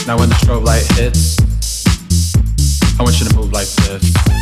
Now when the strobe light hits, I want you to move like this.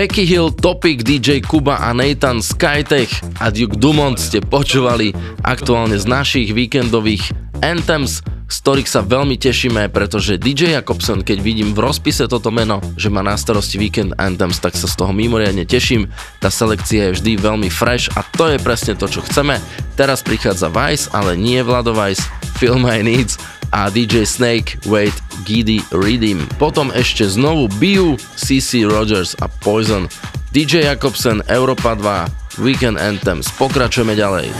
Becky Hill, Topic, DJ Kuba a Nathan Skytech a Duke Dumont ste počúvali aktuálne z našich víkendových anthems, z ktorých sa veľmi tešíme, pretože DJ Jakobsen, keď vidím v rozpise toto meno, že má na starosti Weekend Anthems, tak sa z toho mimoriadne teším. Tá selekcia je vždy veľmi fresh a to je presne to, čo chceme. Teraz prichádza Vice, ale nie Vlado Vice, Feel My Needs a DJ Snake, Wait, Giddy Redeem. Potom ešte znovu Biu, CC Rogers a Poison. DJ Jakobsen, Europa 2, Weekend Anthems. Pokračujeme ďalej.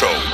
Show.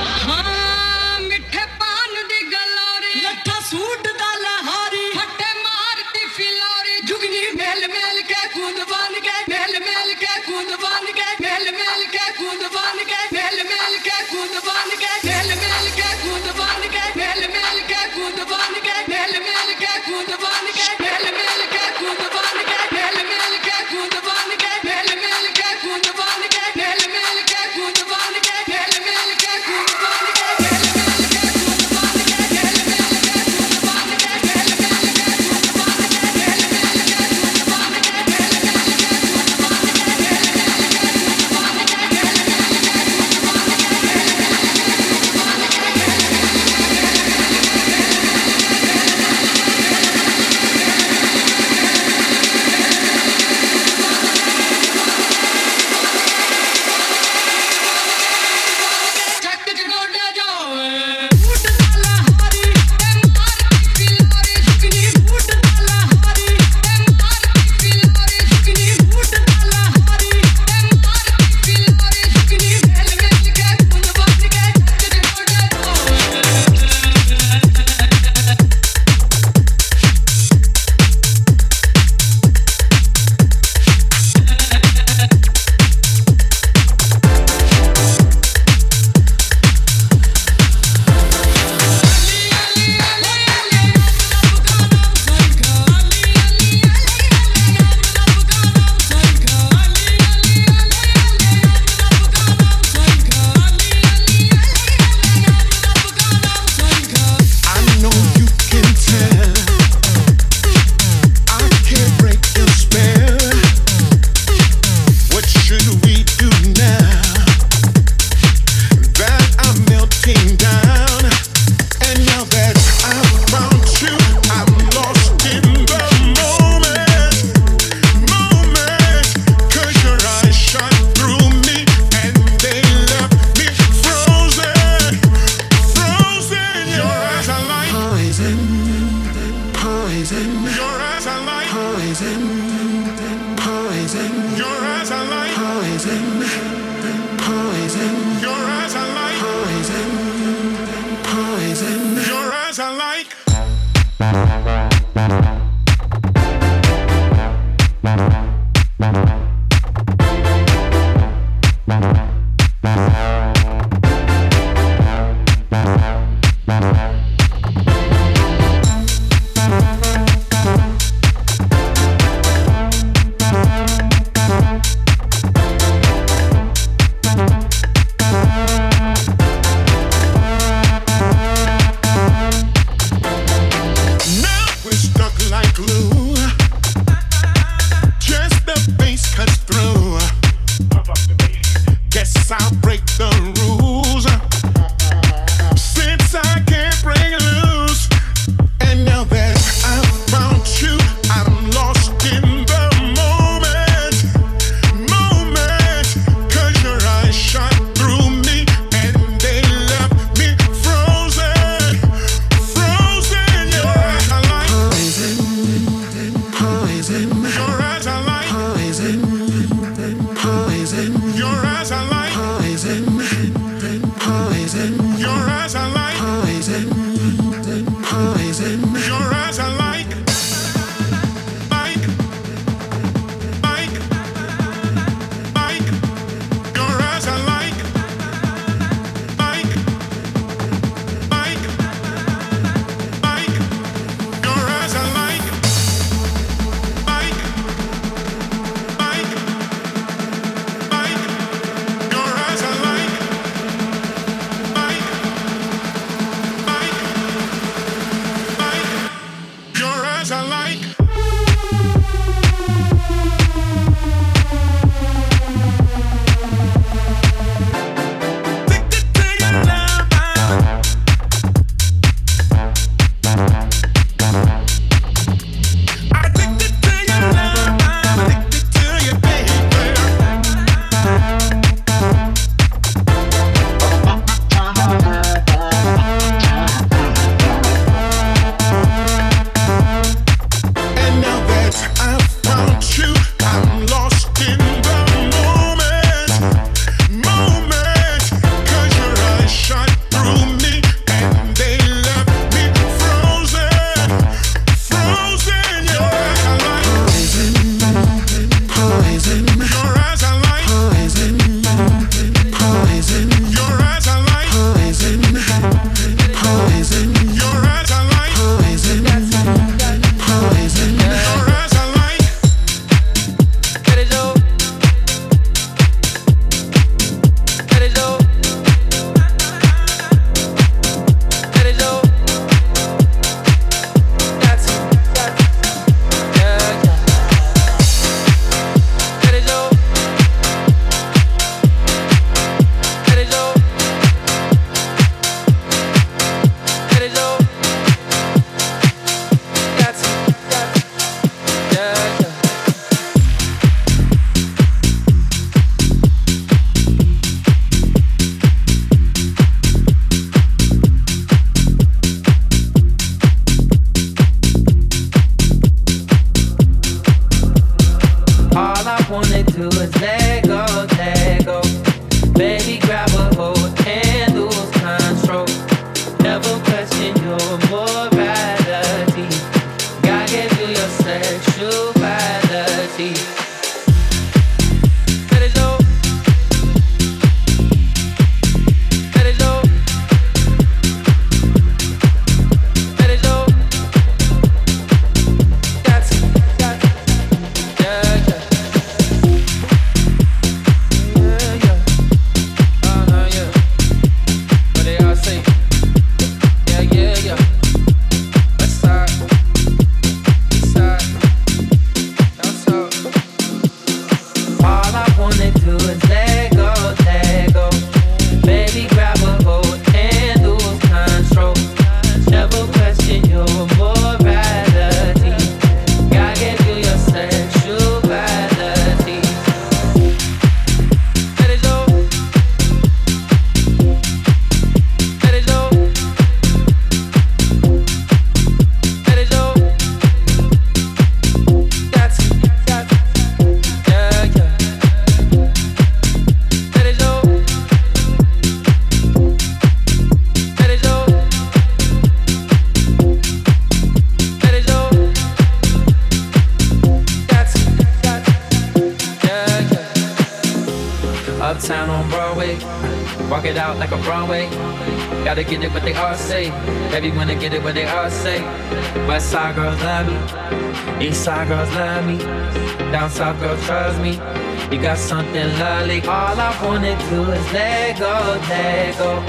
something lovely. All I wanna do is let go, let go.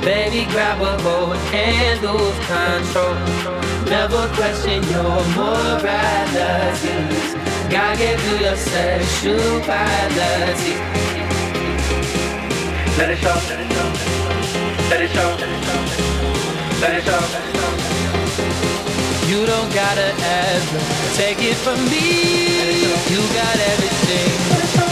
Baby, grab a hold and lose control. Never question your morality. God gave you your sexuality. Let it show, let it show, let it show, let it show. You don't gotta ever take it from me. You got everything.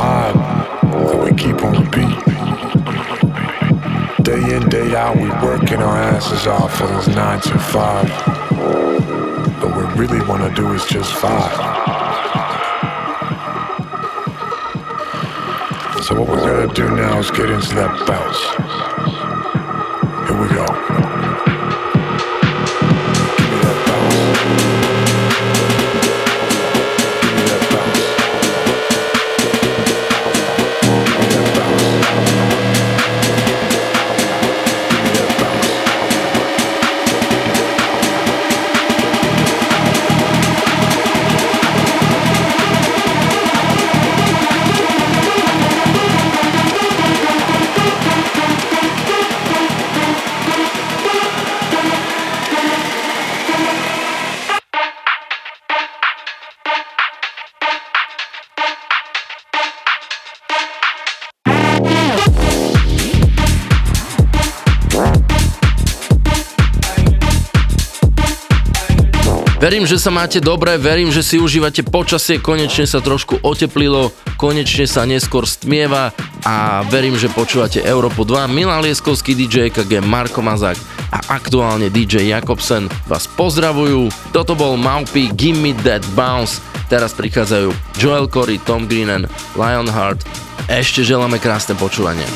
Vibe that we keep on repeat. Day in, day out, we working our asses off for those nine to five. But what we really want to do is just vibe. So what we're gonna do now is get into that bounce. Verím, že sa máte dobre, verím, že si užívate počasie, konečne sa trošku oteplilo, konečne sa neskôr stmieva a verím, že počúvate Európu 2. Milan Lieskovský, DJ KG, Marko Mazák a aktuálne DJ Jakobsen vás pozdravujú. Toto bol Maupi, Gimme That Bounce. Teraz prichádzajú Joel Corey, Tom Greenan, Lionheart. Ešte želáme krásne počúvanie.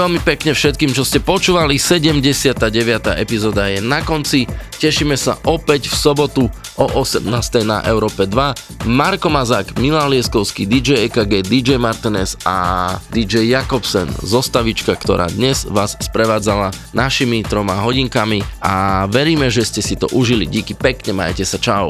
Veľmi pekne všetkým, čo ste počúvali. 79. epizóda je na konci. Tešíme sa opäť v sobotu o 18. na Európe 2. Marko Mazák, Milan Lieskovský, DJ EKG, DJ Martinez a DJ Jakobsen, zostavička, ktorá dnes vás sprevádzala našimi troma hodinkami a veríme, že ste si to užili. Díky pekne, majte sa, čau.